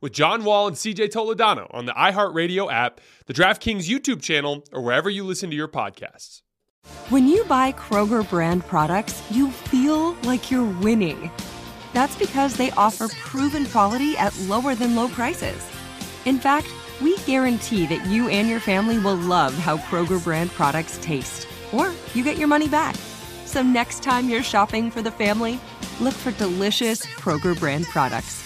with John Wall and CJ Toledano on the iHeartRadio app, the DraftKings YouTube channel, or wherever you listen to your podcasts. When you buy Kroger brand products, you feel like you're winning. That's because they offer proven quality at lower than low prices. In fact, we guarantee that you and your family will love how Kroger brand products taste, or you get your money back. So next time you're shopping for the family, look for delicious Kroger brand products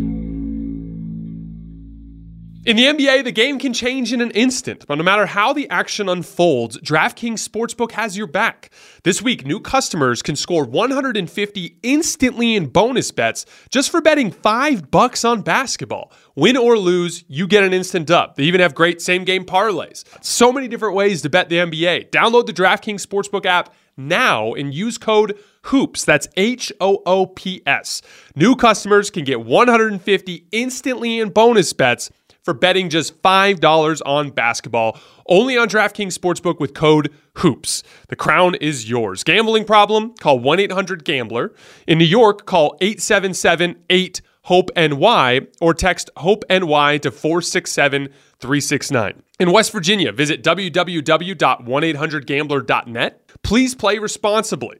In the NBA, the game can change in an instant, but no matter how the action unfolds, DraftKings Sportsbook has your back. This week, new customers can score 150 instantly in bonus bets just for betting 5 bucks on basketball. Win or lose, you get an instant dub. They even have great same-game parlays. So many different ways to bet the NBA. Download the DraftKings Sportsbook app now and use code HOOPS. That's H O O P S. New customers can get 150 instantly in bonus bets for betting just $5 on basketball. Only on DraftKings Sportsbook with code HOOPS. The crown is yours. Gambling problem? Call 1 800 Gambler. In New York, call 877 8 HOPE NY or text HOPE NY to 467 369. In West Virginia, visit www.1800gambler.net. Please play responsibly.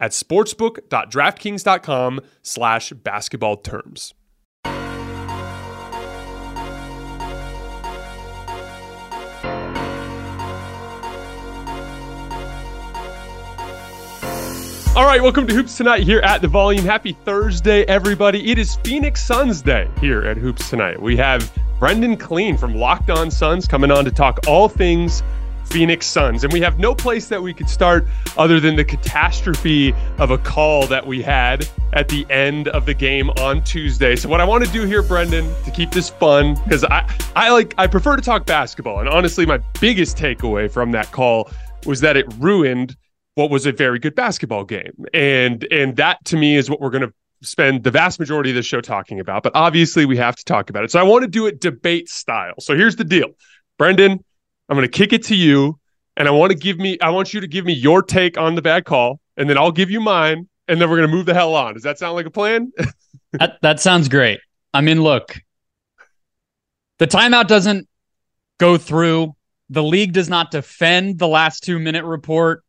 at sportsbook.draftkings.com slash basketball terms. All right, welcome to Hoops Tonight here at the Volume. Happy Thursday, everybody. It is Phoenix Suns Day here at Hoops Tonight. We have Brendon Kleen from Locked On Suns coming on to talk all things Phoenix Suns. And we have no place that we could start other than the catastrophe of a call that we had at the end of the game on Tuesday. So what I want to do here, Brendon, to keep this fun, because I, I like I prefer to talk basketball. And honestly, my biggest takeaway from that call was that it ruined what was a very good basketball game. And and that to me is what we're gonna spend the vast majority of the show talking about. But obviously we have to talk about it. So I want to do it debate style. So here's the deal. Brendon, I'm going to kick it to you, and I want to give me, I want you to give me your take on the bad call, and then I'll give you mine, and then we're going to move the hell on. Does that sound like a plan? that that sounds great. I mean, look, the timeout doesn't go through. The league does not defend the last two minute report.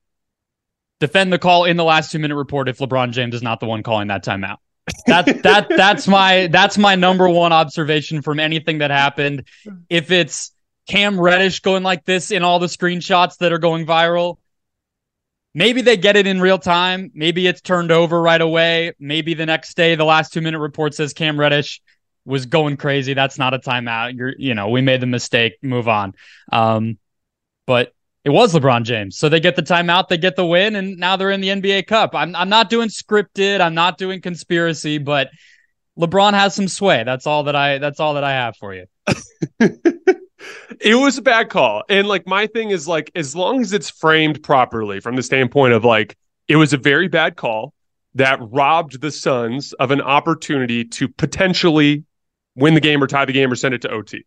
Defend the call in the last two minute report if LeBron James is not the one calling that timeout. That that that's my that's my number one observation from anything that happened. If it's Cam Reddish going like this in all the screenshots that are going viral. Maybe they get it in real time. Maybe it's turned over right away. Maybe the next day, the last two minute report says Cam Reddish was going crazy. That's not a timeout. You're, you know, we made the mistake. Move on. Um, but it was LeBron James. So they get the timeout, they get the win, and now they're in the NBA Cup. I'm I'm not doing scripted, I'm not doing conspiracy, but LeBron has some sway. That's all that I that's all that I have for you. it was a bad call. And like my thing is like as long as it's framed properly from the standpoint of like it was a very bad call. that robbed the Suns of an opportunity to potentially win the game or tie the game or send it to OT.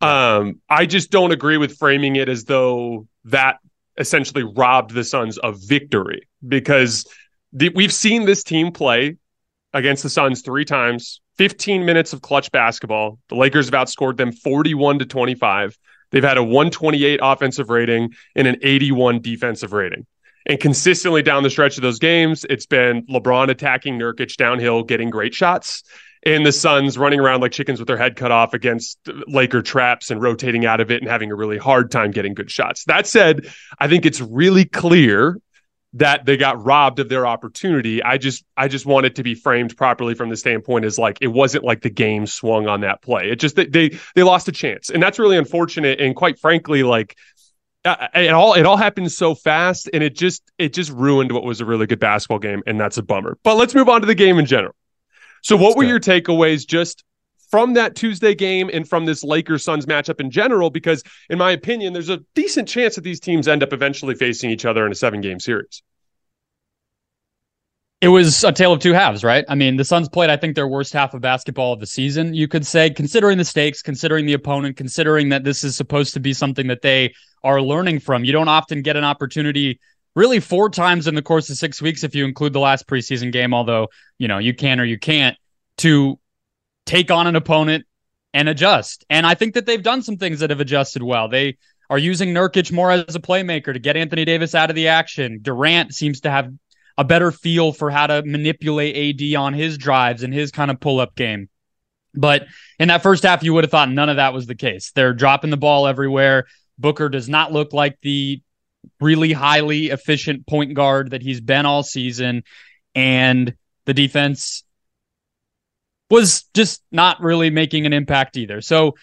Um, I just don't agree with framing it as though that essentially robbed the Suns of victory because the, we've seen this team play against the Suns three times, 15 minutes of clutch basketball. The Lakers have outscored them 41 to 25. They've had a 128 offensive rating and an 81 defensive rating. And consistently down the stretch of those games, it's been LeBron attacking Nurkic downhill, getting great shots, and the Suns running around like chickens with their head cut off against Laker traps and rotating out of it and having a really hard time getting good shots. That said, I think it's really clear that they got robbed of their opportunity. I just I just want it to be framed properly from the standpoint as like it wasn't like the game swung on that play. It just they they lost a chance. And that's really unfortunate and quite frankly like it all it all happened so fast and it just it just ruined what was a really good basketball game and that's a bummer. But let's move on to the game in general. So what were your takeaways just from that Tuesday game and from this Lakers Suns matchup in general because in my opinion there's a decent chance that these teams end up eventually facing each other in a 7 game series. It was a tale of two halves, right? I mean, the Suns played, I think, their worst half of basketball of the season, you could say, considering the stakes, considering the opponent, considering that this is supposed to be something that they are learning from. You don't often get an opportunity really four times in the course of six weeks, if you include the last preseason game, although, you know, you can or you can't, to take on an opponent and adjust. And I think that they've done some things that have adjusted well. They are using Nurkic more as a playmaker to get Anthony Davis out of the action. Durant seems to have a better feel for how to manipulate AD on his drives and his kind of pull up game. But in that first half, you would have thought none of that was the case. They're dropping the ball everywhere. Booker does not look like the really highly efficient point guard that he's been all season. And the defense was just not really making an impact either. So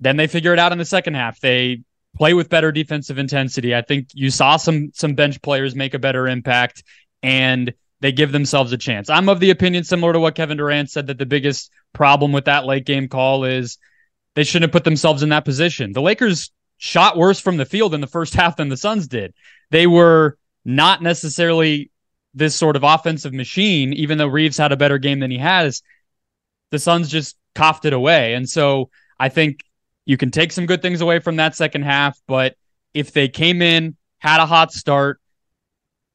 then they figure it out in the second half. They play with better defensive intensity. I think you saw some some bench players make a better impact and they give themselves a chance. I'm of the opinion, similar to what Kevin Durant said, that the biggest problem with that late game call is they shouldn't have put themselves in that position. The Lakers shot worse from the field in the first half than the Suns did. They were not necessarily this sort of offensive machine, even though Reaves had a better game than he has. The Suns just coughed it away. And so I think you can take some good things away from that second half, but if they came in, had a hot start,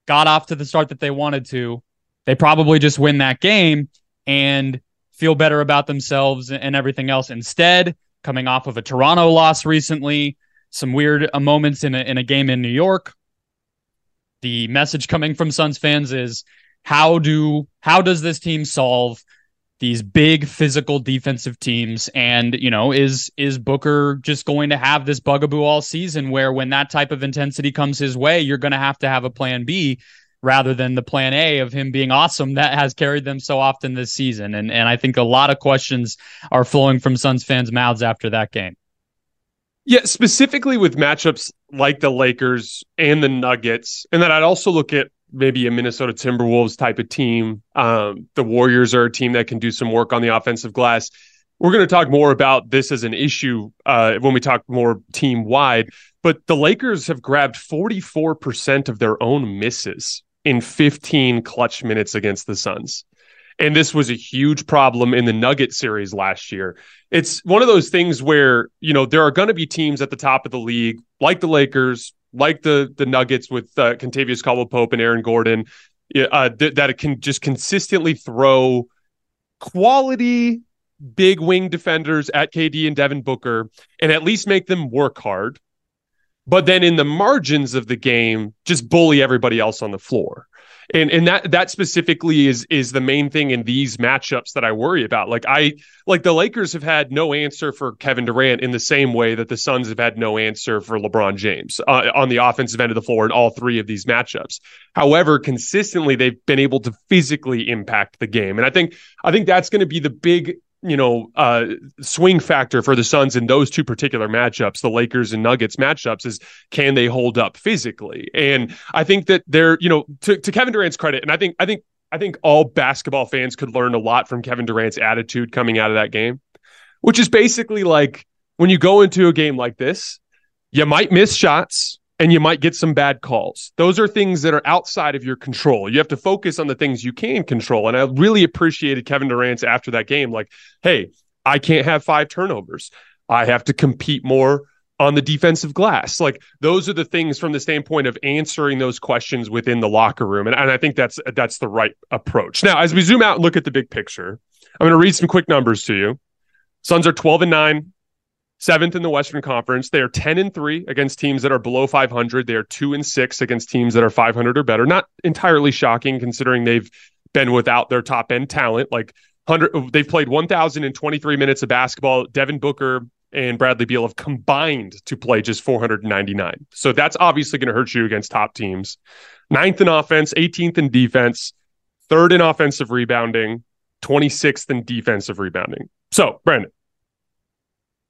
got off to the start that they wanted to, they probably just win that game and feel better about themselves and everything else. Instead, coming off of a Toronto loss recently, some weird uh, moments in a, in a game in New York, the message coming from Suns fans is how do how does this team solve these big physical defensive teams and you know is is Booker just going to have this bugaboo all season where when that type of intensity comes his way you're going to have to have a plan B rather than the plan A of him being awesome that has carried them so often this season and and I think a lot of questions are flowing from Suns fans mouths after that game. Yeah, specifically with matchups like the Lakers and the Nuggets and then I'd also look at maybe a Minnesota Timberwolves type of team. Um, the Warriors are a team that can do some work on the offensive glass. We're going to talk more about this as an issue uh, when we talk more team wide. But the Lakers have grabbed 44% of their own misses in 15 clutch minutes against the Suns. And this was a huge problem in the Nugget series last year. It's one of those things where, you know, there are going to be teams at the top of the league, like the Lakers, like the the Nuggets with uh, Kentavious Caldwell Pope and Aaron Gordon, uh, th- that it can just consistently throw quality big wing defenders at KD and Devin Booker and at least make them work hard. But then in the margins of the game, just bully everybody else on the floor and and that that specifically is is the main thing in these matchups that I worry about. Like I like the Lakers have had no answer for Kevin Durant in the same way that the Suns have had no answer for LeBron James uh, on the offensive end of the floor in all three of these matchups. However, consistently they've been able to physically impact the game, and I think I think that's going to be the big you know uh, swing factor for the Suns in those two particular matchups, the Lakers and Nuggets matchups, is can they hold up physically? And I think that they're you know to, to Kevin Durant's credit, and I think I think I think all basketball fans could learn a lot from Kevin Durant's attitude coming out of that game, which is basically like when you go into a game like this, you might miss shots, and you might get some bad calls. Those are things that are outside of your control. You have to focus on the things you can control. And I really appreciated Kevin Durant's after that game like, hey, I can't have five turnovers. I have to compete more on the defensive glass. Like those are the things from the standpoint of answering those questions within the locker room. And, and I think that's that's the right approach. Now, as we zoom out and look at the big picture, I'm going to read some quick numbers to you. Suns are 12 and 9, seventh in the Western Conference. They are 10 and 3 against teams that are below 500. They are 2 and 6 against teams that are 500 or better. Not entirely shocking considering they've been without their top end talent. Like 100, they've played 1,023 minutes of basketball. Devin Booker and Bradley Beal have combined to play just 499. So that's obviously going to hurt you against top teams. Ninth in offense, 18th in defense, third in offensive rebounding, 26th in defensive rebounding. So, Brandon,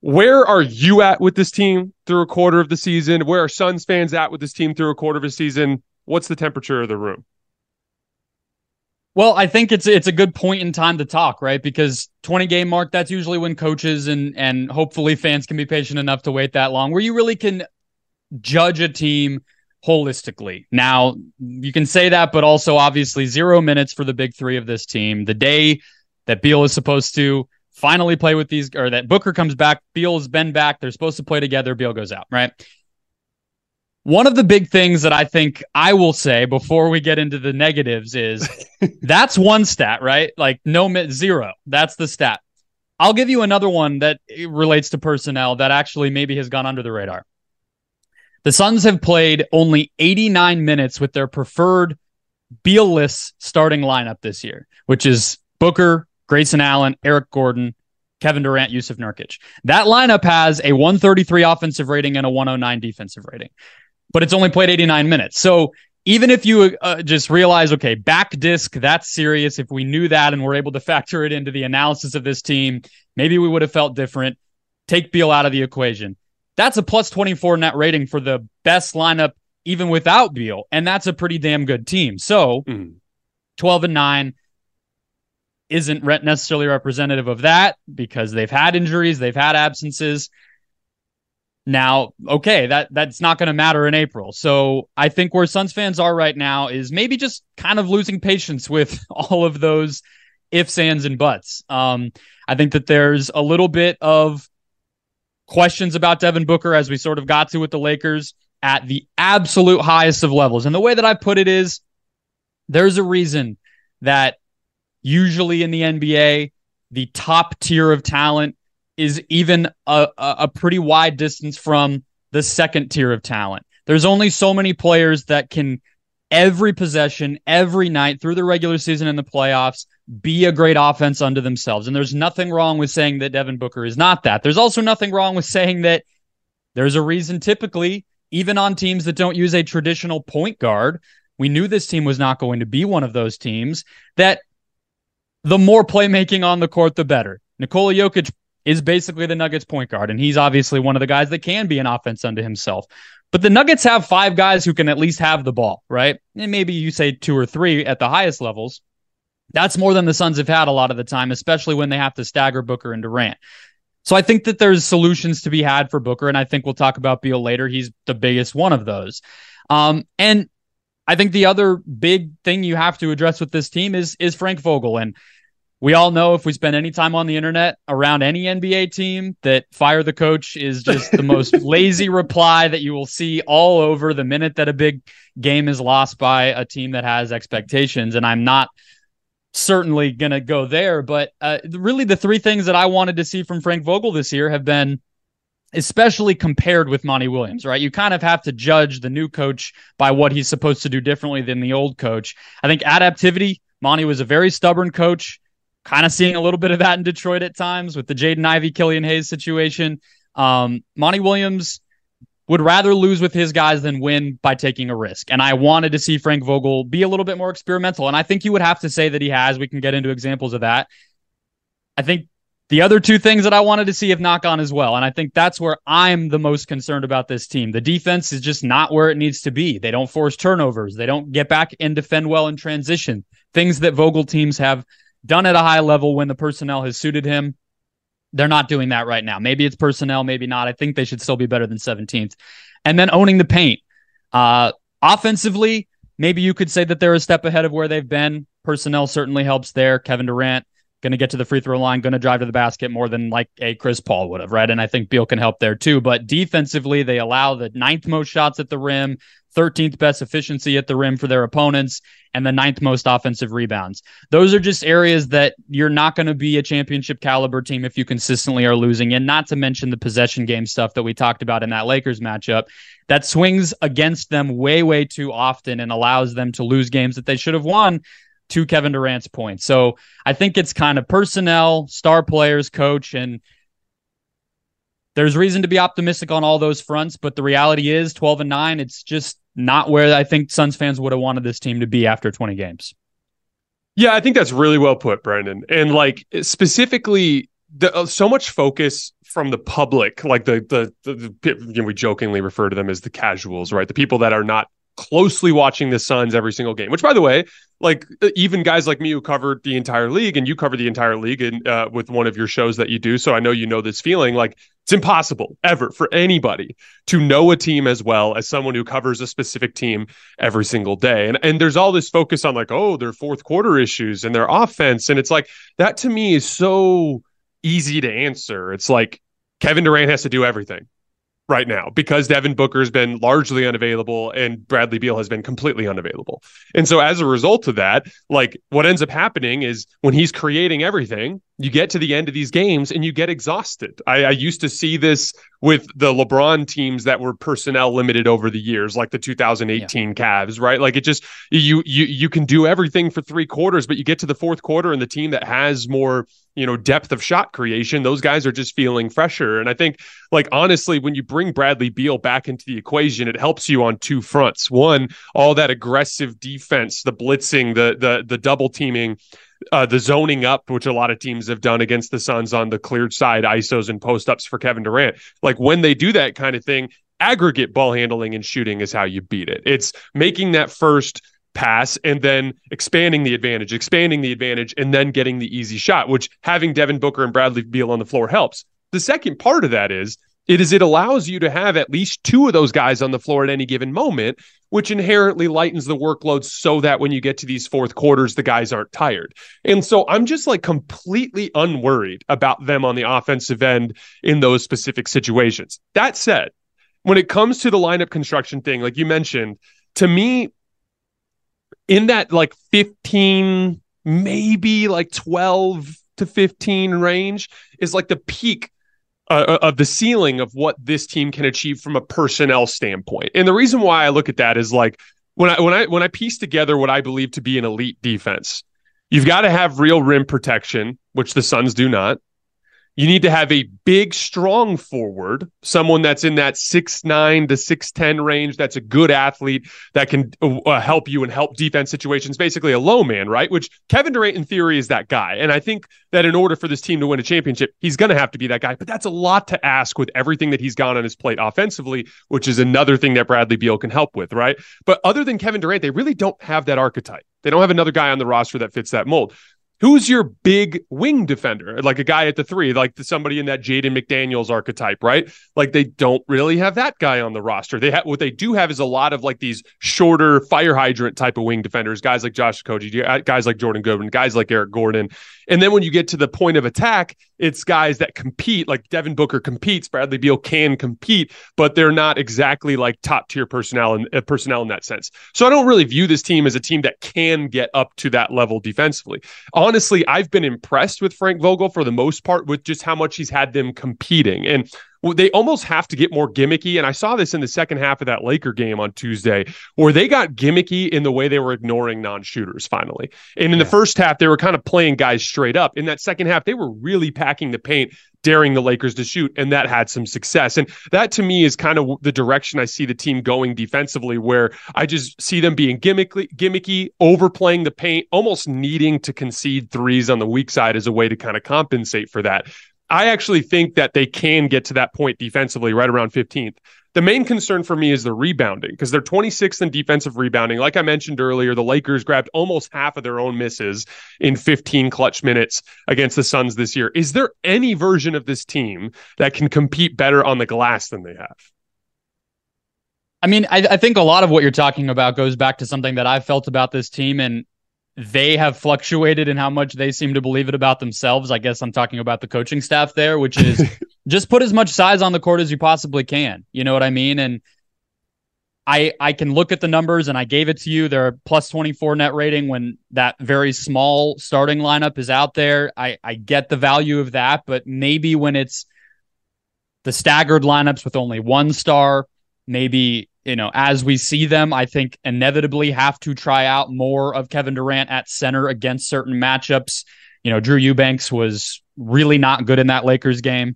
where are you at with this team through a quarter of the season? Where are Suns fans at with this team through a quarter of a season? What's the temperature of the room? Well, I think it's it's a good point in time to talk, right? Because 20 game mark, that's usually when coaches and and hopefully fans can be patient enough to wait that long, where you really can judge a team holistically. Now, you can say that, but also obviously zero minutes for the big three of this team. The day that Beal is supposed to finally play with these, or that Booker comes back, Beal has been back. They're supposed to play together. Beal goes out, right? One of the big things that I think I will say before we get into the negatives is that's one stat, right? Like no zero. That's the stat. I'll give you another one that relates to personnel that actually maybe has gone under the radar. The Suns have played only 89 minutes with their preferred Beal-less starting lineup this year, which is Booker, Grayson Allen, Eric Gordon, Kevin Durant, Jusuf Nurkic. That lineup has a 133 offensive rating and a 109 defensive rating but it's only played 89 minutes. So even if you uh, just realize, okay, back disc, that's serious. If we knew that and were able to factor it into the analysis of this team, maybe we would have felt different. Take Beal out of the equation. That's a plus 24 net rating for the best lineup, even without Beal. And that's a pretty damn good team. So mm. 12 and 9 isn't necessarily representative of that because they've had injuries, they've had absences. Now, okay, that that's not going to matter in April. So I think where Suns fans are right now is maybe just kind of losing patience with all of those ifs, ands, and buts. Um, I think that there's a little bit of questions about Devin Booker as we sort of got to with the Lakers at the absolute highest of levels. And the way that I put it is there's a reason that usually in the NBA, the top tier of talent is even a, a pretty wide distance from the second tier of talent. There's only so many players that can every possession, every night through the regular season and the playoffs be a great offense unto themselves. And there's nothing wrong with saying that Devin Booker is not that. There's also nothing wrong with saying that there's a reason typically, even on teams that don't use a traditional point guard, we knew this team was not going to be one of those teams, that the more playmaking on the court, the better. Nikola Jokic is basically the Nuggets point guard. And he's obviously one of the guys that can be an offense unto himself. But the Nuggets have five guys who can at least have the ball, right? And maybe you say two or three at the highest levels. That's more than the Suns have had a lot of the time, especially when they have to stagger Booker and Durant. So I think that there's solutions to be had for Booker, and I think we'll talk about Beal later. He's the biggest one of those. Um, and I think the other big thing you have to address with this team is is Frank Vogel. And we all know if we spend any time on the internet around any NBA team that fire the coach is just the most lazy reply that you will see all over the minute that a big game is lost by a team that has expectations. And I'm not certainly going to go there, but uh, really the three things that I wanted to see from Frank Vogel this year have been especially compared with Monty Williams, right? You kind of have to judge the new coach by what he's supposed to do differently than the old coach. I think adaptivity, Monty was a very stubborn coach kind of seeing a little bit of that in Detroit at times with the Jaden Ivey, Killian Hayes situation. Um, Monty Williams would rather lose with his guys than win by taking a risk. And I wanted to see Frank Vogel be a little bit more experimental. And I think you would have to say that he has. We can get into examples of that. I think the other two things that I wanted to see have not gone as well. And I think that's where I'm the most concerned about this team. The defense is just not where it needs to be. They don't force turnovers, they don't get back and defend well in transition, things that Vogel teams have done at a high level when the personnel has suited him. They're not doing that right now. Maybe it's personnel, maybe not. I think they should still be better than 17th. And then owning the paint. Uh, offensively, maybe you could say that they're a step ahead of where they've been. Personnel certainly helps there. Kevin Durant going to get to the free throw line, going to drive to the basket more than like a Chris Paul would have, right? And I think Beal can help there too. But defensively, they allow the ninth most shots at the rim, 13th best efficiency at the rim for their opponents, and the ninth most offensive rebounds. Those are just areas that you're not going to be a championship caliber team if you consistently are losing. And not to mention the possession game stuff that we talked about in that Lakers matchup that swings against them way, way too often and allows them to lose games that they should have won to Kevin Durant's point. So I think it's kind of personnel, star players, coach, and there's reason to be optimistic on all those fronts. But the reality is 12 and 9, it's just not where I think Suns fans would have wanted this team to be after 20 games. Yeah, I think that's really well put, Brendon. And like specifically, the, uh, so much focus from the public, like the the, the, the you know, we jokingly refer to them as the casuals, right? The people that are not closely watching the Suns every single game. Which, by the way, like even guys like me who covered the entire league, and you cover the entire league, and uh, with one of your shows that you do, so I know you know this feeling. Like it's impossible ever for anybody to know a team as well as someone who covers a specific team every single day. And and there's all this focus on like, oh, their fourth quarter issues and their offense, and it's like that to me is so easy to answer. It's like Kevin Durant has to do everything right now because Devin Booker has been largely unavailable and Bradley Beal has been completely unavailable. And so as a result of that, like what ends up happening is when he's creating everything, you get to the end of these games and you get exhausted. I, I used to see this with the LeBron teams that were personnel limited over the years, like the 2018 yeah. Cavs, right? Like it just you you you can do everything for three quarters, but you get to the fourth quarter and the team that has more you know depth of shot creation those guys are just feeling fresher and i think like honestly when you bring bradley beal back into the equation it helps you on two fronts one all that aggressive defense the blitzing the the the double teaming uh, the zoning up, which a lot of teams have done against the Suns on the cleared side, ISOs and post ups for Kevin Durant. Like when they do that kind of thing, aggregate ball handling and shooting is how you beat it. It's making that first pass and then expanding the advantage, expanding the advantage, and then getting the easy shot, which having Devin Booker and Bradley Beal on the floor helps. The second part of that is it is it allows you to have at least two of those guys on the floor at any given moment, which inherently lightens the workload so that when you get to these fourth quarters, the guys aren't tired. And so I'm just like completely unworried about them on the offensive end in those specific situations. That said, when it comes to the lineup construction thing, like you mentioned, to me, in that like 15, maybe like 12 to 15 range is like the peak uh, uh, of the ceiling of what this team can achieve from a personnel standpoint. And the reason why I look at that is like when I when I when I piece together what I believe to be an elite defense, you've got to have real rim protection, which the Suns do not. You need to have a big, strong forward, someone that's in that six nine to six ten range. That's a good athlete that can uh, uh, help you and help defense situations. Basically, a low man, right? Which Kevin Durant, in theory, is that guy. And I think that in order for this team to win a championship, he's going to have to be that guy. But that's a lot to ask with everything that he's got on his plate offensively, which is another thing that Bradley Beal can help with, right? But other than Kevin Durant, they really don't have that archetype. They don't have another guy on the roster that fits that mold. Who's your big wing defender? Like a guy at the three, like somebody in that Jaden McDaniels archetype, right? Like they don't really have that guy on the roster. They have what they do have is a lot of like these shorter fire hydrant type of wing defenders, guys like Josh Okogie, guys like Jordan Goodwin, guys like Eric Gordon. And then when you get to the point of attack, it's guys that compete, like Devin Booker competes, Bradley Beal can compete, but they're not exactly like top tier personnel and uh, personnel in that sense. So I don't really view this team as a team that can get up to that level defensively honestly, I've been impressed with Frank Vogel for the most part with just how much he's had them competing. And they almost have to get more gimmicky. And I saw this in the second half of that Laker game on Tuesday, where they got gimmicky in the way they were ignoring non shooters finally. And in yeah. the first half, they were kind of playing guys straight up. In that second half, they were really packing the paint, daring the Lakers to shoot, and that had some success. And that to me is kind of the direction I see the team going defensively, where I just see them being gimmicky, gimmicky, overplaying the paint, almost needing to concede threes on the weak side as a way to kind of compensate for that. I actually think that they can get to that point defensively right around 15th. The main concern for me is the rebounding because they're 26th in defensive rebounding. Like I mentioned earlier, the Lakers grabbed almost half of their own misses in 15 clutch minutes against the Suns this year. Is there any version of this team that can compete better on the glass than they have? I mean, I, I, think a lot of what you're talking about goes back to something that I've felt about this team, and they have fluctuated in how much they seem to believe it about themselves. I guess I'm talking about the coaching staff there, which is just put as much size on the court as you possibly can. You know what I mean? And I I can look at the numbers, and I gave it to you. They're plus 24 net rating when that very small starting lineup is out there. I I get the value of that, but maybe when it's the staggered lineups with only one star maybe you know as we see them i think inevitably have to try out more of kevin durant at center against certain matchups. You know drew eubanks was really not good in that lakers game.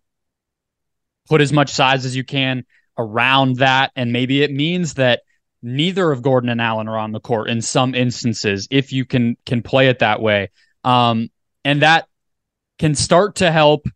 Put as much size as you can around that and maybe it means that neither of gordon and allen are on the court in some instances if you can can play it that way. Um and that can start to help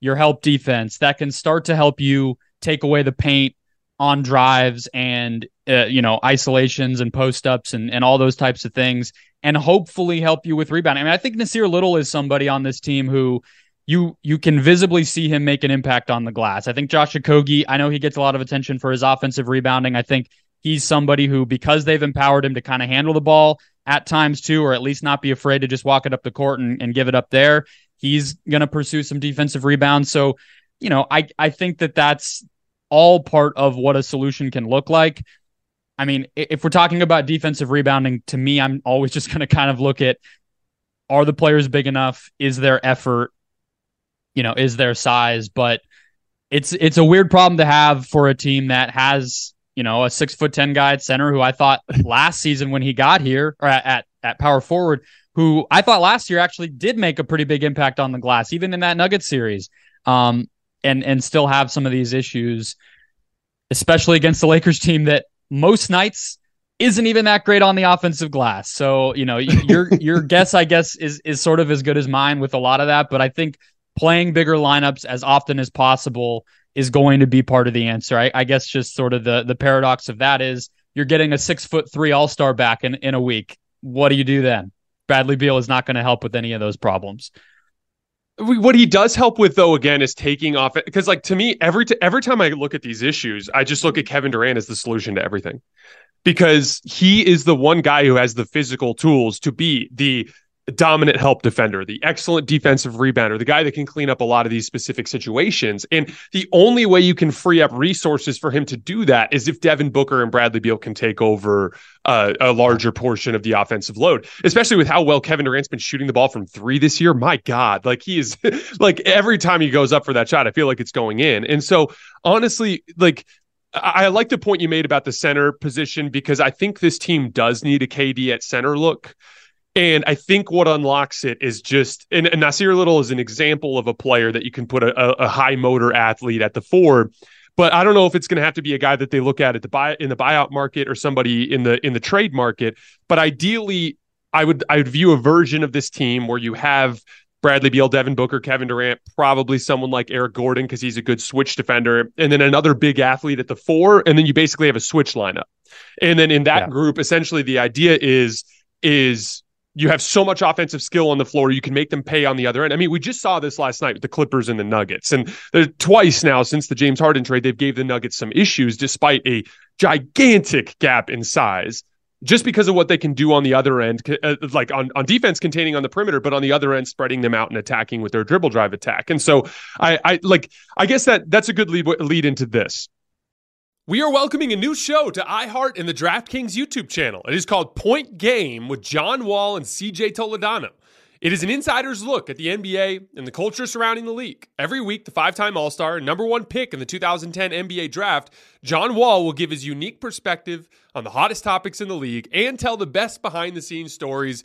your help defense. That can start to help you take away the paint on drives and uh, you know isolations and post ups and, and all those types of things and hopefully help you with rebounding. I mean, I think Nassir Little is somebody on this team who you you can visibly see him make an impact on the glass. I think Josh Okogie, I know he gets a lot of attention for his offensive rebounding. I think he's somebody who, because they've empowered him to kind of handle the ball at times too, or at least not be afraid to just walk it up the court and, and give it up there, he's going to pursue some defensive rebounds. So, you know, I I think that that's all part of what a solution can look like. I mean, if we're talking about defensive rebounding, to me, I'm always just going to kind of look at are the players big enough? Is their effort? You know, is their size? But it's it's a weird problem to have for a team that has you know a six foot ten guy at center who I thought last season when he got here or at, at at power forward, who I thought last year actually did make a pretty big impact on the glass, even in that Nuggets series. Um, and and still have some of these issues, especially against the Lakers team that most nights isn't even that great on the offensive glass. So, you know, your your guess I guess is is sort of as good as mine with a lot of that, but I think playing bigger lineups as often as possible is going to be part of the answer. I, I guess just sort of the the paradox of that is you're getting a six foot three all star back in, in a week. What do you do then? Bradley Beal is not going to help with any of those problems. What he does help with, though, again, is taking off because, like, to me, every t- every time I look at these issues, I just look at Kevin Durant as the solution to everything, because he is the one guy who has the physical tools to be the dominant help defender, the excellent defensive rebounder, the guy that can clean up a lot of these specific situations. And the only way you can free up resources for him to do that is if Devin Booker and Bradley Beal can take over uh, a larger portion of the offensive load, especially with how well Kevin Durant's been shooting the ball from three this year. My God, like he is like every time he goes up for that shot, I feel like it's going in. And so honestly, like I like the point you made about the center position because I think this team does need a KD at center look. And I think what unlocks it is just, and, and Nassir Little is an example of a player that you can put a, a high motor athlete at the four. But I don't know if it's going to have to be a guy that they look at at the buy in the buyout market or somebody in the in the trade market. But ideally, I would I would view a version of this team where you have Bradley Beal, Devin Booker, Kevin Durant, probably someone like Eric Gordon because he's a good switch defender, and then another big athlete at the four, and then you basically have a switch lineup. And then in that yeah. group, essentially the idea is is you have so much offensive skill on the floor, you can make them pay on the other end. I mean, we just saw this last night with the Clippers and the Nuggets, and twice now since the James Harden trade, they've gave the Nuggets some issues despite a gigantic gap in size, just because of what they can do on the other end, uh, like on on defense, containing on the perimeter, but on the other end, spreading them out and attacking with their dribble drive attack. And so, I, I like, I guess that that's a good lead lead into this. We are welcoming a new show to iHeart and the DraftKings YouTube channel. It is called Point Game with John Wall and CJ Toledano. It is an insider's look at the NBA and the culture surrounding the league. Every week, the five time All Star and number one pick in the 2010 NBA draft, John Wall will give his unique perspective on the hottest topics in the league and tell the best behind the scenes stories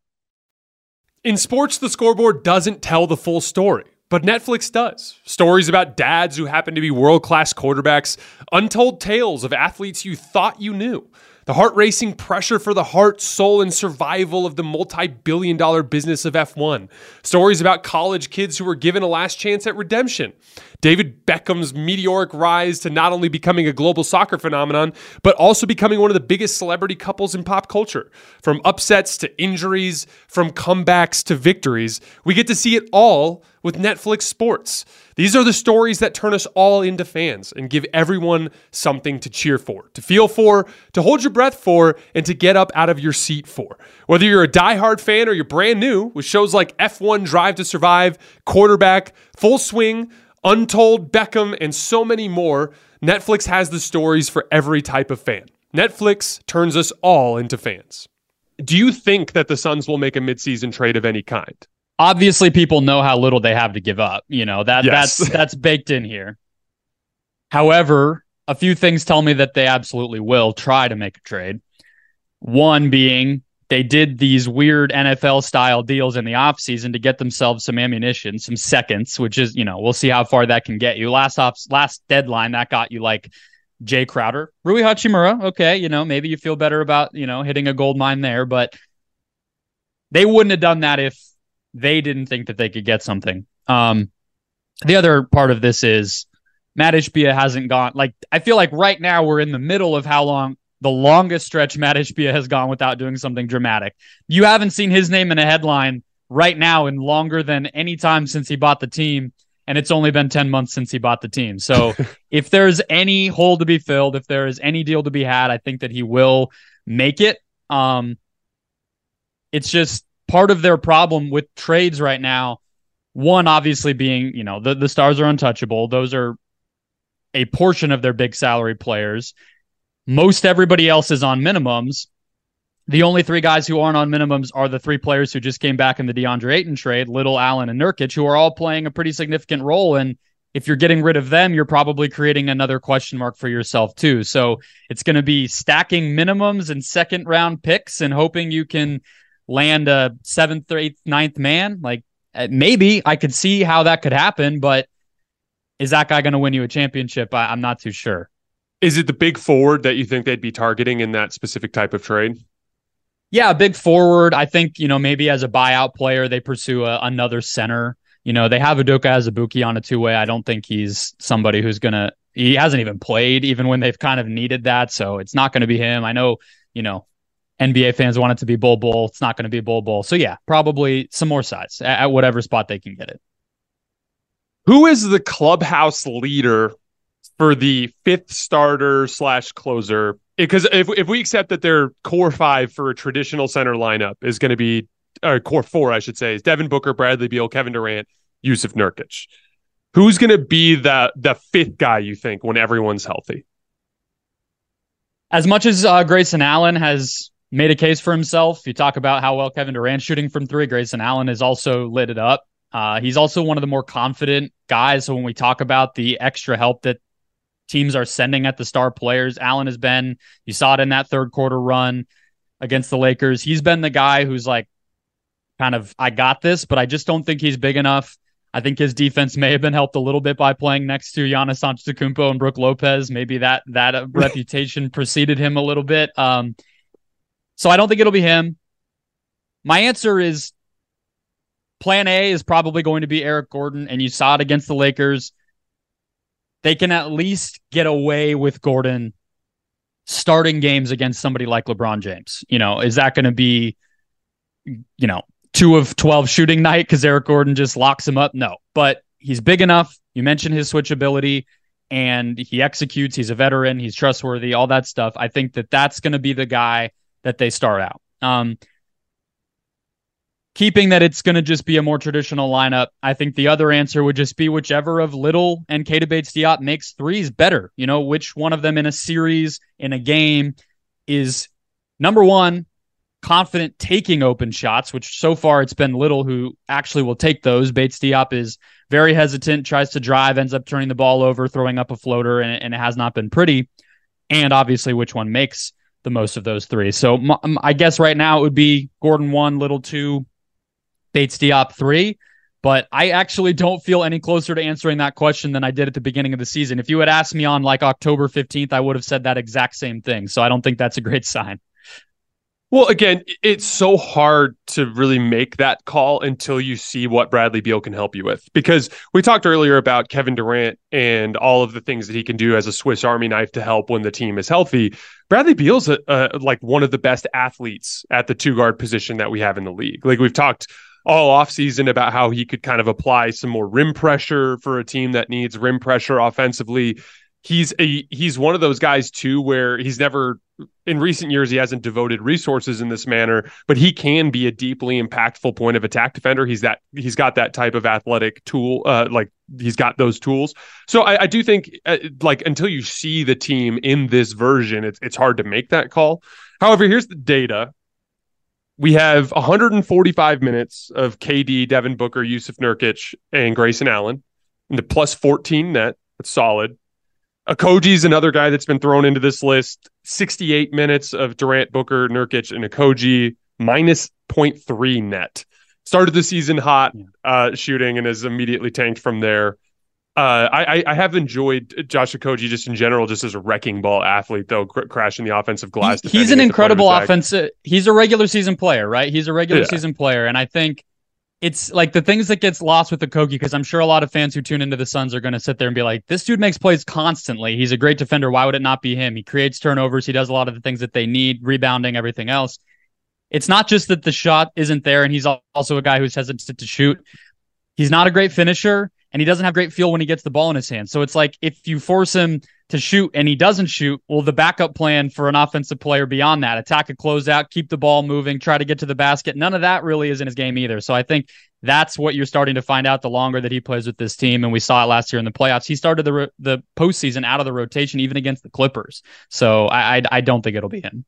In sports, the scoreboard doesn't tell the full story, but Netflix does. Stories about dads who happen to be world class quarterbacks, untold tales of athletes you thought you knew, the heart racing pressure for the heart, soul, and survival of the multi billion dollar business of F1. Stories about college kids who were given a last chance at redemption. David Beckham's meteoric rise to not only becoming a global soccer phenomenon, but also becoming one of the biggest celebrity couples in pop culture. From upsets to injuries, from comebacks to victories, we get to see it all with Netflix Sports. These are the stories that turn us all into fans and give everyone something to cheer for, to feel for, to hold your breath for, and to get up out of your seat for. Whether you're a diehard fan or you're brand new, with shows like F1 Drive to Survive, Quarterback, Full Swing, Untold, Beckham, and so many more, Netflix has the stories for every type of fan. Netflix turns us all into fans. Do you think that the Suns will make a midseason trade of any kind? Obviously, people know how little they have to give up. You know that yes. that's that's baked in here. However, a few things tell me that they absolutely will try to make a trade. One being they did these weird NFL style deals in the offseason to get themselves some ammunition, some seconds, which is, you know, we'll see how far that can get you. Last off last deadline, that got you like Jae Crowder, Rui Hachimura. Okay, you know, maybe you feel better about, you know, hitting a gold mine there, but they wouldn't have done that if they didn't think that they could get something. Um, the other part of this is Mat Ishbia hasn't gone like I feel like right now we're in the middle of how long the longest stretch Mat Ishbia has gone without doing something dramatic. You haven't seen his name in a headline right now in longer than any time since he bought the team. And it's only been 10 months since he bought the team. So if there's any hole to be filled, if there is any deal to be had, I think that he will make it. Um, it's just part of their problem with trades right now. One, obviously, being, you know, the, the stars are untouchable. Those are a portion of their big salary players. Most everybody else is on minimums. The only three guys who aren't on minimums are the three players who just came back in the DeAndre Ayton trade, Little, Allen, and Nurkic, who are all playing a pretty significant role. And if you're getting rid of them, you're probably creating another question mark for yourself too. So it's going to be stacking minimums and second round picks and hoping you can land a seventh or eighth, ninth man. Like uh, maybe I could see how that could happen, but is that guy going to win you a championship? I, I'm not too sure. Is it the big forward that you think they'd be targeting in that specific type of trade? Yeah, big forward. I think, you know, maybe as a buyout player, they pursue a, another center. You know, they have Udoka Azubuike on a two way. I don't think he's somebody who's going to, he hasn't even played even when they've kind of needed that. So it's not going to be him. I know, you know, NBA fans want it to be Bol Bol. It's not going to be Bol Bol. So yeah, probably some more size at, at whatever spot they can get it. Who is the clubhouse leader for the fifth starter slash closer because if if we accept that their core five for a traditional center lineup is going to be or core four, I should say, is Devin Booker, Bradley Beal, Kevin Durant, Jusuf Nurkic. Who's going to be the the fifth guy you think when everyone's healthy? As much as uh, Grayson Allen has made a case for himself, you talk about how well Kevin Durant shooting from three. Grayson Allen has also lit it up. Uh, he's also one of the more confident guys. So when we talk about the extra help that teams are sending at the star players. Allen has been, you saw it in that third quarter run against the Lakers. He's been the guy who's like, kind of, I got this, but I just don't think he's big enough. I think his defense may have been helped a little bit by playing next to Giannis Antetokounmpo and Brook Lopez. Maybe that that reputation preceded him a little bit. Um, so I don't think it'll be him. My answer is Plan A is probably going to be Eric Gordon, and you saw it against the Lakers they can at least get away with Gordon starting games against somebody like LeBron James. You know, is that going to be, you know, two of 12 shooting night because Eric Gordon just locks him up. No, but he's big enough. You mentioned his switch ability and he executes. He's a veteran. He's trustworthy, all that stuff. I think that that's going to be the guy that they start out. Um, keeping that it's going to just be a more traditional lineup, I think the other answer would just be whichever of Little and Keita Bates Diop makes threes better. You know, which one of them in a series, in a game, is number one, confident taking open shots, which so far it's been Little who actually will take those. Bates Diop is very hesitant, tries to drive, ends up turning the ball over, throwing up a floater, and, and it has not been pretty. And obviously, which one makes the most of those three? So I guess right now it would be Gordon one, Little two, Bates Diop three. But I actually don't feel any closer to answering that question than I did at the beginning of the season. If you had asked me on like October 15th, I would have said that exact same thing. So I don't think that's a great sign. Well, again, it's so hard to really make that call until you see what Bradley Beal can help you with. Because we talked earlier about Kevin Durant and all of the things that he can do as a Swiss Army knife to help when the team is healthy. Bradley Beal's a, a, like one of the best athletes at the two guard position that we have in the league. Like we've talked all offseason about how he could kind of apply some more rim pressure for a team that needs rim pressure offensively. He's a he's one of those guys too where he's never in recent years he hasn't devoted resources in this manner, but he can be a deeply impactful point of attack defender. He's that he's got that type of athletic tool, uh, like he's got those tools. So I, I do think uh, like until you see the team in this version, it's it's hard to make that call. However, here's the data we have 145 minutes of KD, Devin Booker, Jusuf Nurkic, and Grayson Allen, and the plus 14 net. That's solid. Is another guy that's been thrown into this list. 68 minutes of Durant, Booker, Nurkic, and Okogie, minus 0.3 net. Started the season hot uh, shooting and has immediately tanked from there. Uh, I, I have enjoyed Josh Okogie just in general, just as a wrecking ball athlete, though cr- crashing the offensive glass. He, he's an incredible offensive. He's a regular season player, right? He's a regular yeah. season player, and I think it's like the things that gets lost with Okogie because I'm sure a lot of fans who tune into the Suns are going to sit there and be like, "This dude makes plays constantly. He's a great defender. Why would it not be him? He creates turnovers. He does a lot of the things that they need, rebounding, everything else." It's not just that the shot isn't there, and he's also a guy who's hesitant to shoot. He's not a great finisher and he doesn't have great feel when he gets the ball in his hand. So it's like if you force him to shoot and he doesn't shoot, well, the backup plan for an offensive player beyond that, attack a closeout, keep the ball moving, try to get to the basket. None of that really is in his game either. So I think that's what you're starting to find out the longer that he plays with this team. And we saw it last year in the playoffs. He started the the postseason out of the rotation, even against the Clippers. So I, I, I don't think it'll be him.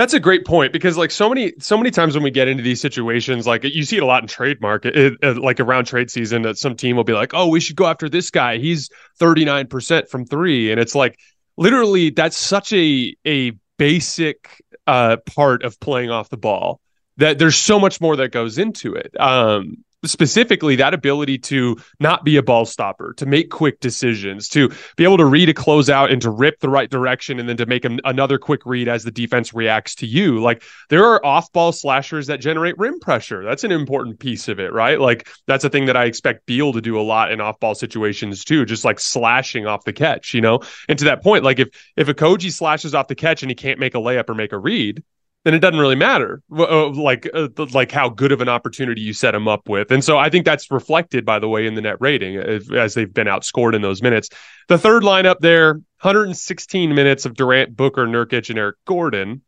That's a great point because like so many so many times when we get into these situations, like you see it a lot in trade market, it, it, like around trade season, that some team will be like, "Oh, we should go after this guy. He's thirty nine percent from three. and it's like literally that's such a a basic uh, part of playing off the ball that there's so much more that goes into it. Um, specifically that ability to not be a ball stopper, to make quick decisions, to be able to read a closeout and to rip the right direction and then to make another quick read as the defense reacts to you. Like there are off ball slashers that generate rim pressure. That's an important piece of it, right? Like that's a thing that I expect Beal to do a lot in off ball situations too, just like slashing off the catch, you know? And to that point, like if if Okogie slashes off the catch and he can't make a layup or make a read, then it doesn't really matter uh, like uh, like how good of an opportunity you set them up with. And so i think that's reflected by the way in the net rating as they've been outscored in those minutes. The third lineup there 116 minutes of durant booker nurkic and eric gordon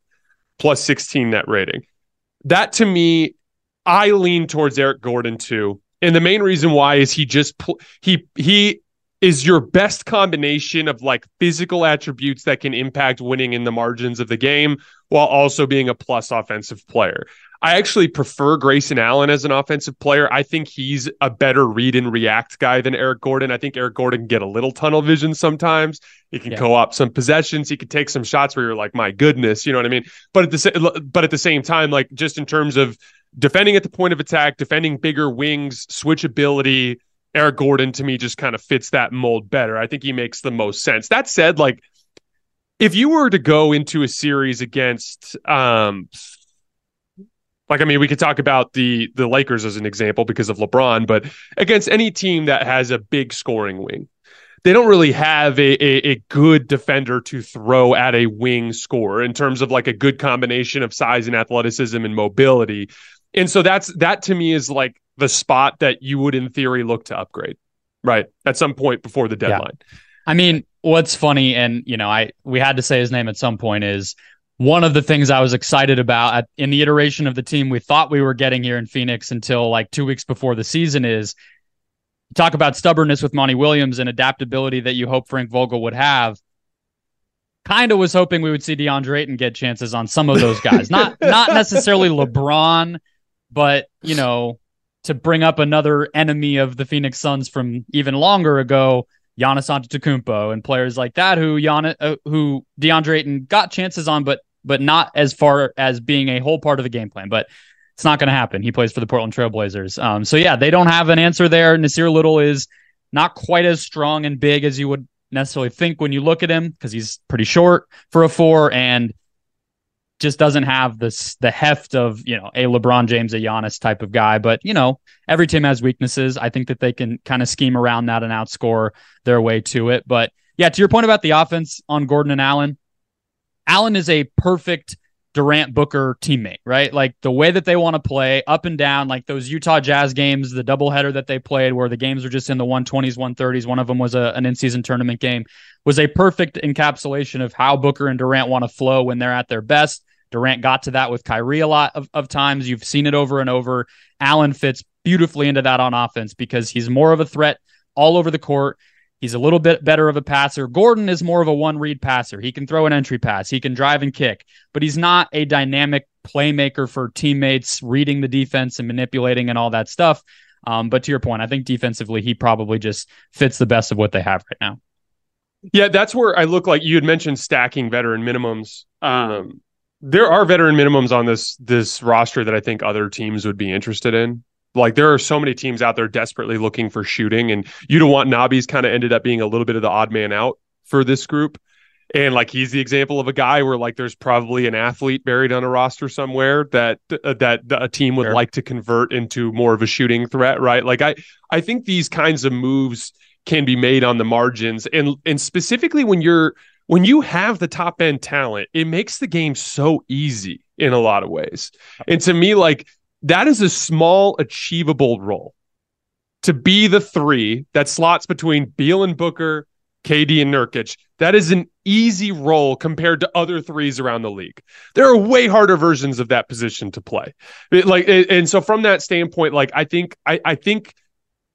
plus 16 net rating. That to me i lean towards eric gordon too. And the main reason why is he just pl- he he is your best combination of like physical attributes that can impact winning in the margins of the game while also being a plus offensive player. I actually prefer Grayson Allen as an offensive player. I think he's a better read and react guy than Eric Gordon. I think Eric Gordon can get a little tunnel vision sometimes. He can yeah. co-op some possessions. He could take some shots where you're like, my goodness, you know what I mean? But at the but at the same time, like just in terms of defending at the point of attack, defending bigger wings, switchability, Eric Gordon to me just kind of fits that mold better. I think he makes the most sense. That said, like if you were to go into a series against um like I mean we could talk about the the Lakers as an example because of LeBron, but against any team that has a big scoring wing, they don't really have a, a, a, good defender to throw at a wing score in terms of like a good combination of size and athleticism and mobility And so that's that to me is like the spot that you would in theory look to upgrade, right? At some point before the deadline. Yeah. I mean, what's funny, and you know, I we had to say his name at some point is one of the things I was excited about at, in the iteration of the team we thought we were getting here in Phoenix until like two weeks before the season is talk about stubbornness with Monty Williams and adaptability that you hope Frank Vogel would have. Kind of was hoping we would see DeAndre Ayton get chances on some of those guys, not not necessarily LeBron, but you know, to bring up another enemy of the Phoenix Suns from even longer ago, Giannis Antetokounmpo and players like that who Giannis, uh, who DeAndre Ayton got chances on, but but not as far as being a whole part of the game plan. But it's not going to happen. He plays for the Portland Trailblazers. Um, so yeah, they don't have an answer there. Nassir Little is not quite as strong and big as you would necessarily think when you look at him because he's pretty short for a four and just doesn't have this the heft of you know a LeBron James, a Giannis type of guy. But you know every team has weaknesses. I think that they can kind of scheme around that and outscore their way to it. But yeah, to your point about the offense on Gordon and Allen, Allen is a perfect Durant Booker teammate, right? Like the way that they want to play up and down, like those Utah Jazz games, the doubleheader that they played where the games were just in the 120s, 130s. One of them was a, an in season tournament game, was a perfect encapsulation of how Booker and Durant want to flow when they're at their best. Durant got to that with Kyrie a lot of, of times. You've seen it over and over. Allen fits beautifully into that on offense because he's more of a threat all over the court. He's a little bit better of a passer. Gordon is more of a one read passer. He can throw an entry pass, he can drive and kick, but he's not a dynamic playmaker for teammates, reading the defense and manipulating and all that stuff. Um, but to your point, I think defensively, he probably just fits the best of what they have right now. Yeah, that's where I look like you had mentioned stacking veteran minimums. Um, there are veteran minimums on this this roster that I think other teams would be interested in. Like there are so many teams out there desperately looking for shooting, and Yuta Watanabe's kind of ended up being a little bit of the odd man out for this group. And like he's the example of a guy where like there's probably an athlete buried on a roster somewhere that uh, that a team would sure. like to convert into more of a shooting threat, right? Like I I think these kinds of moves can be made on the margins, and and specifically when you're when you have the top end talent, it makes the game so easy in a lot of ways. And to me, like that is a small, achievable role to be the three that slots between Beal and Booker, KD and Nurkic. That is an easy role compared to other threes around the league. There are way harder versions of that position to play. It, like, and so from that standpoint, like I think, I, I think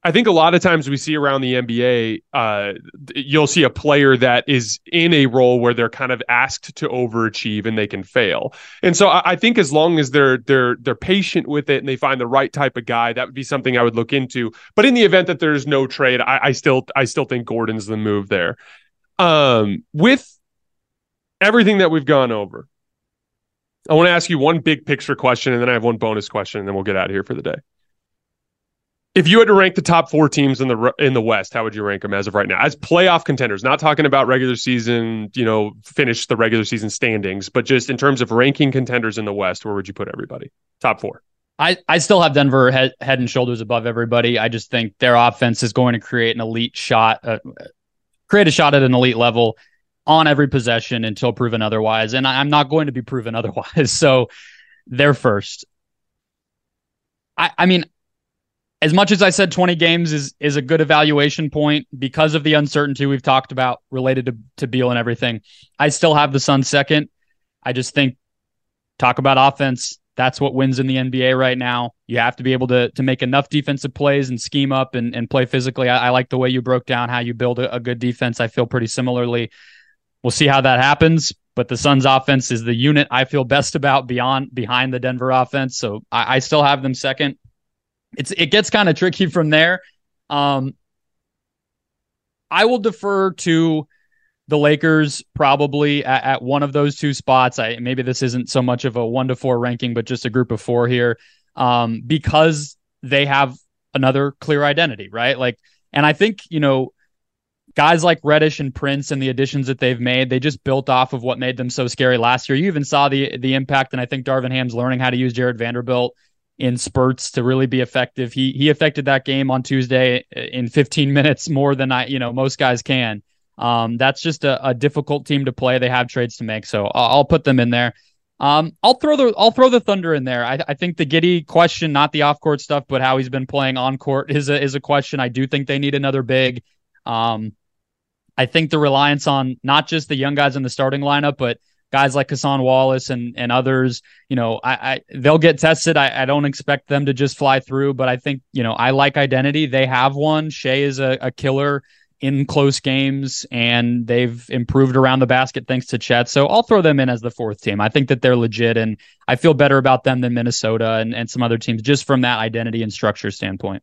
I think a lot of times we see around the NBA, uh, you'll see a player that is in a role where they're kind of asked to overachieve and they can fail. And so I, I, think as long as they're they're they're patient with it and they find the right type of guy, that would be something I would look into. But in the event that there's no trade, I, I still I still think Gordon's the move there. Um, with everything that we've gone over, I want to ask you one big picture question, and then I have one bonus question, and then we'll get out of here for the day. If you had to rank the top four teams in the in the West, how would you rank them as of right now? As playoff contenders, not talking about regular season, you know, finish the regular season standings, but just in terms of ranking contenders in the West, where would you put everybody? Top four. I, I still have Denver head, head and shoulders above everybody. I just think their offense is going to create an elite shot, uh, create a shot at an elite level on every possession until proven otherwise. And I, I'm not going to be proven otherwise. So they're first. I, I mean, as much as I said 20 games is is a good evaluation point because of the uncertainty we've talked about related to, to Beal and everything, I still have the Suns second. I just think talk about offense. That's what wins in the NBA right now. You have to be able to to make enough defensive plays and scheme up and, and play physically. I, I like the way you broke down how you build a, a good defense. I feel pretty similarly. We'll see how that happens. But the Suns offense is the unit I feel best about beyond behind the Denver offense. So I, I still have them second it's it gets kind of tricky from there. Um, I will defer to the Lakers probably at, at, one of those two spots. I maybe this isn't so much of a one to four ranking, but just a group of four here, um, because they have another clear identity, right? Like, and I think you know, guys like Reddish and Prince and the additions that they've made, they just built off of what made them so scary last year. You even saw the the impact, and I think Darvin Ham's learning how to use Jarred Vanderbilt in spurts to really be effective. He he affected that game on Tuesday in 15 minutes more than I you know most guys can. Um, that's just a, a, difficult team to play. They have trades to make, so I'll, put them in there. Um, I'll throw the I'll throw the Thunder in there. I, I think the Giddey question, not the off court stuff, but how he's been playing on court is a is a question. I do think they need another big. Um, I think the reliance on not just the young guys in the starting lineup, but guys like Cason Wallace and and others, you know, I, I they'll get tested. I, I don't expect them to just fly through, but I think you know I like identity. They have one. Shai is a, a killer in close games and they've improved around the basket thanks to Chet. So I'll throw them in as the fourth team. I think that they're legit and I feel better about them than Minnesota and, and some other teams just from that identity and structure standpoint.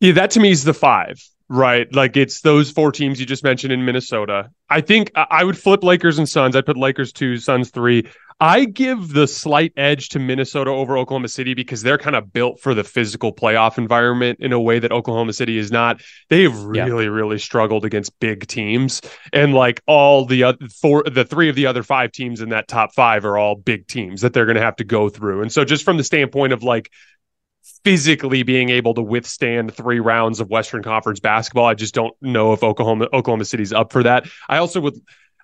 Yeah, that to me is the five, right? Like it's those four teams you just mentioned in Minnesota. I think I would flip Lakers and Suns. I'd put Lakers two, Suns three. I give the slight edge to Minnesota over Oklahoma City because they're kind of built for the physical playoff environment in a way that Oklahoma City is not. They've really, yeah. really struggled against big teams, and like all the other four, the three of the other five teams in that top five are all big teams that they're going to have to go through. And so, just from the standpoint of like physically being able to withstand three rounds of Western Conference basketball, I just don't know if Oklahoma Oklahoma City's up for that. I also would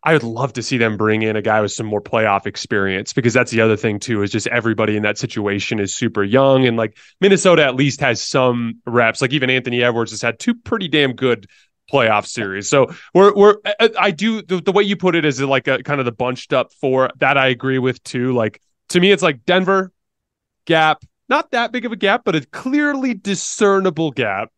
I would love to see them bring in a guy with some more playoff experience because that's the other thing too is just everybody in that situation is super young and like Minnesota at least has some reps. Like even Anthony Edwards has had two pretty damn good playoff series. So we're we're I do the, the way you put it is like a kind of the bunched up four that I agree with too. Like to me it's like Denver gap, not that big of a gap, but a clearly discernible gap.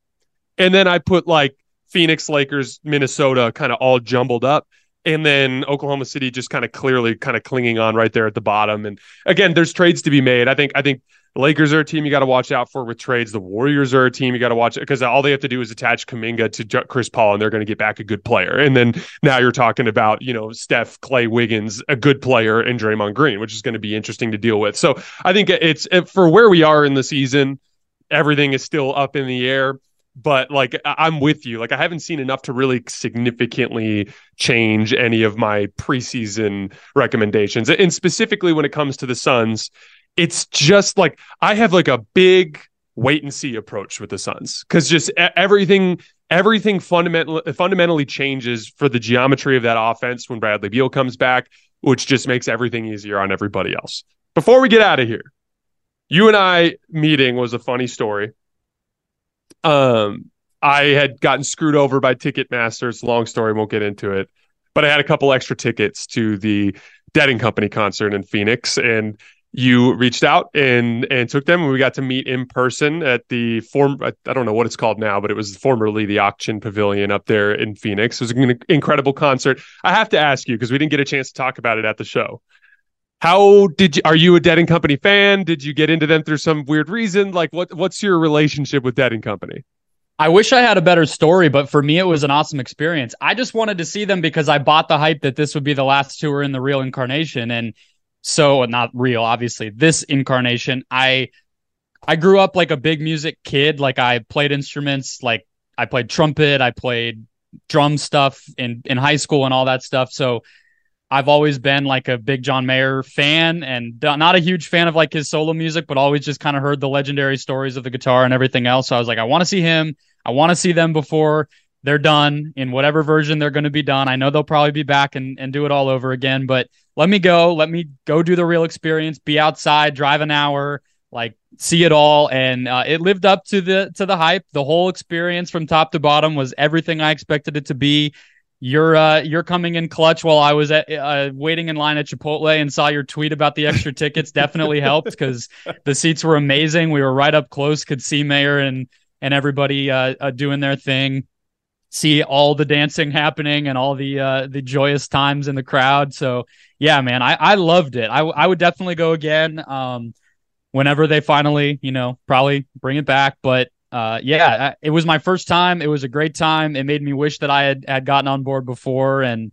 And then I put like Phoenix, Lakers, Minnesota kind of all jumbled up and then Oklahoma City just kind of clearly kind of clinging on right there at the bottom. And again, there's trades to be made. I think I think Lakers are a team you got to watch out for with trades. The Warriors are a team you got to watch because all they have to do is attach Kuminga to Chris Paul, and they're going to get back a good player. And then now you're talking about you know Steph, Clay, Wiggins, a good player, and Draymond Green, which is going to be interesting to deal with. So I think it's for where we are in the season, everything is still up in the air but like I'm with you. Like I haven't seen enough to really significantly change any of my preseason recommendations. And specifically when it comes to the Suns, it's just like I have like a big wait and see approach with the Suns cuz just everything everything fundamentally fundamentally changes for the geometry of that offense when Bradley Beal comes back, which just makes everything easier on everybody else. Before we get out of here, you and I meeting was a funny story um, I had gotten screwed over by Ticketmaster. It's a long story, won't get into it. But I had a couple extra tickets to the Dead and Company concert in Phoenix, and you reached out and and took them, and we got to meet in person at the form. I don't know what it's called now, but it was formerly the Ak-Chin Pavilion up there in Phoenix. It was an incredible concert. I have to ask you because we didn't get a chance to talk about it at the show. How did you? Are you a Dead and Company fan? Did you get into them through some weird reason? Like, what what's your relationship with Dead and Company? I wish I had a better story, but for me, it was an awesome experience. I just wanted to see them because I bought the hype that this would be the last tour in the real incarnation, and so not real, obviously. This incarnation, I I grew up like a big music kid. Like I played instruments, like I played trumpet, I played drum stuff in in high school and all that stuff. So I've always been like a big John Mayer fan and not a huge fan of like his solo music, but always just kind of heard the legendary stories of the guitar and everything else. So I was like, I want to see him. I want to see them before they're done in whatever version they're going to be done. I know they'll probably be back and, and do it all over again, but let me go. Let me go do the real experience, be outside, drive an hour, like see it all. And uh, it lived up to the, to the hype. The whole experience from top to bottom was everything I expected it to be you're uh, you're coming in clutch while I was at, uh, waiting in line at Chipotle and saw your tweet about the extra tickets. Definitely helped because the seats were amazing. We were right up close, could see Mayer and and everybody uh, uh, doing their thing, see all the dancing happening and all the uh, the joyous times in the crowd. So yeah, man, I I loved it. I I would definitely go again. Um, whenever they finally, you know, probably bring it back, but uh, yeah, it was my first time. It was a great time. It made me wish that I had, had gotten on board before, and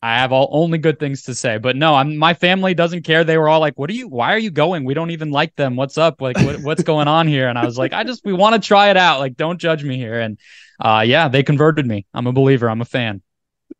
I have all only good things to say. But no, I'm my family doesn't care. They were all like, "What are you? Why are you going? We don't even like them. What's up? Like, what, what's going on here?" And I was like, "I just we want to try it out. Like, don't judge me here." And uh, yeah, they converted me. I'm a believer. I'm a fan.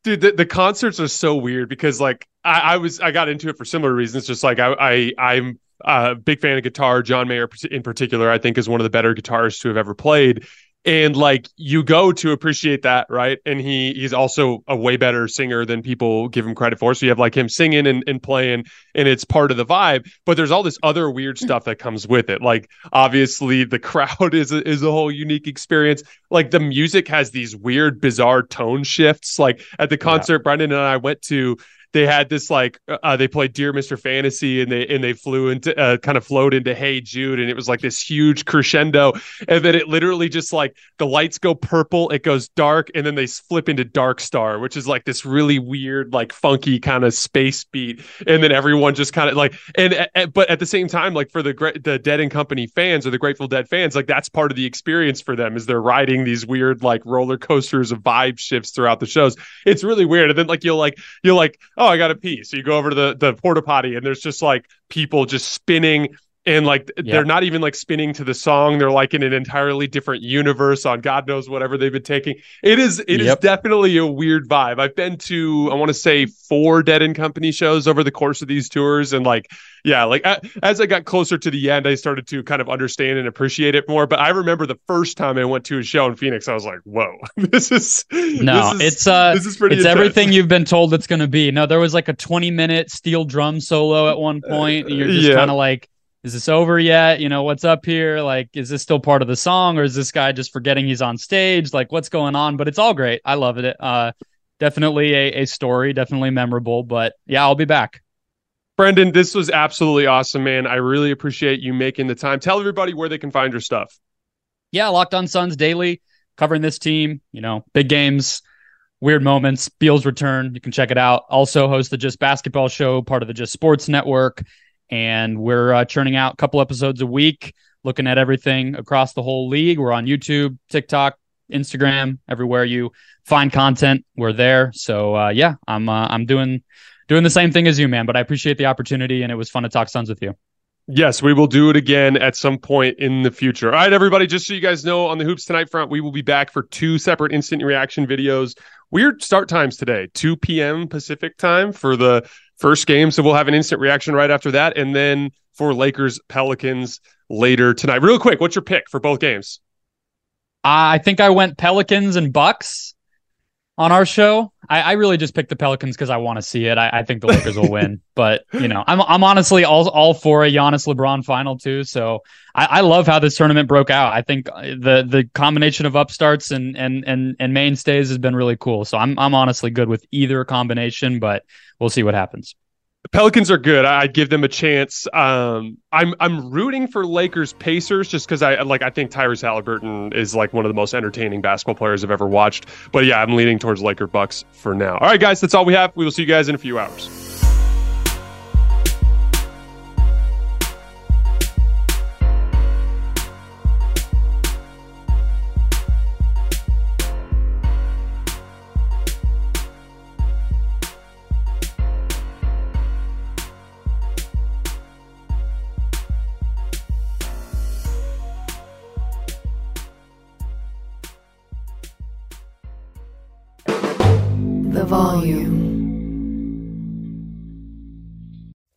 Dude, the, the concerts are so weird because like I, I was I got into it for similar reasons. Just like I, I I'm a big fan of guitar. John Mayer, in particular, I think is one of the better guitarists to have ever played. And like you go to appreciate that right? And he he's also a way better singer than people give him credit for. So you have like him singing and, and playing and it's part of the vibe. But there's all this other weird hmm. stuff that comes with it. Like obviously the crowd is a, is a whole unique experience. Like the music has these weird bizarre tone shifts. Like at the concert yeah. brendon and i went to they had this like uh, they played Dear Mr. Fantasy and they and they flew into uh, kind of flowed into Hey Jude and it was like this huge crescendo and then it literally just like the lights go purple, it goes dark, and then they flip into Dark Star, which is like this really weird, like funky kind of space beat, and then everyone just kind of like and, and but at the same time, like for the the Dead and Company fans or the Grateful Dead fans, like that's part of the experience for them is they're riding these weird like roller coasters of vibe shifts throughout the shows. It's really weird, and then like you'll like you'll like oh, I got to pee. So you go over to the, the porta potty and there's just like people just spinning and like yeah. they're not even like spinning to the song they're like in an entirely different universe on god knows whatever they've been taking it is it yep. is definitely a weird vibe i've been to i want to say four dead and company shows over the course of these tours and like yeah like as i got closer to the end i started to kind of understand and appreciate it more but i remember the first time i went to a show in phoenix i was like whoa this is no this is, it's uh this is pretty it's intense. everything you've been told it's going to be no there was like a 20 minute steel drum solo at one point and you're just yeah. kind of like is this over yet? You know, what's up here? Like, is this still part of the song or is this guy just forgetting he's on stage? Like, what's going on? But it's all great. I love it. Uh, definitely a, a story, definitely memorable. But yeah, I'll be back. Brendon, this was absolutely awesome, man. I really appreciate you making the time. Tell everybody where they can find your stuff. Yeah, Locked On Suns daily, covering this team, you know, big games, weird moments, Beal's return. You can check it out. Also host the Just Basketball Show, part of the Just Sports Network and we're uh, churning out a couple episodes a week, looking at everything across the whole league. We're on YouTube, TikTok, Instagram, everywhere you find content, we're there. So uh, yeah, I'm uh, I'm doing doing the same thing as you, man. But I appreciate the opportunity, and it was fun to talk Suns with you. Yes, we will do it again at some point in the future. All right, everybody, just so you guys know, on the Hoops Tonight front, we will be back for two separate instant reaction videos. Weird start times today, 2 p.m. Pacific time for the first game. So we'll have an instant reaction right after that. And then for Lakers Pelicans later tonight. Real quick, what's your pick for both games? I think I went Pelicans and Bucks on our show. I, I really just picked the Pelicans because I want to see it. I, I, think the Lakers will win, but you know, I'm I'm honestly all all for a Giannis LeBron final too. So I, I love how this tournament broke out. I think uh, the the combination of upstarts and and and and mainstays has been really cool. So I'm I'm honestly good with either combination, but we'll see what happens. Pelicans are good. I'd give them a chance. Um, I'm I'm rooting for Lakers Pacers just because I like I think Tyrese Haliburton is like one of the most entertaining basketball players I've ever watched. But yeah, I'm leaning towards Laker Bucks for now. All right, guys, that's all we have. We will see you guys in a few hours.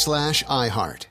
slash iHeart.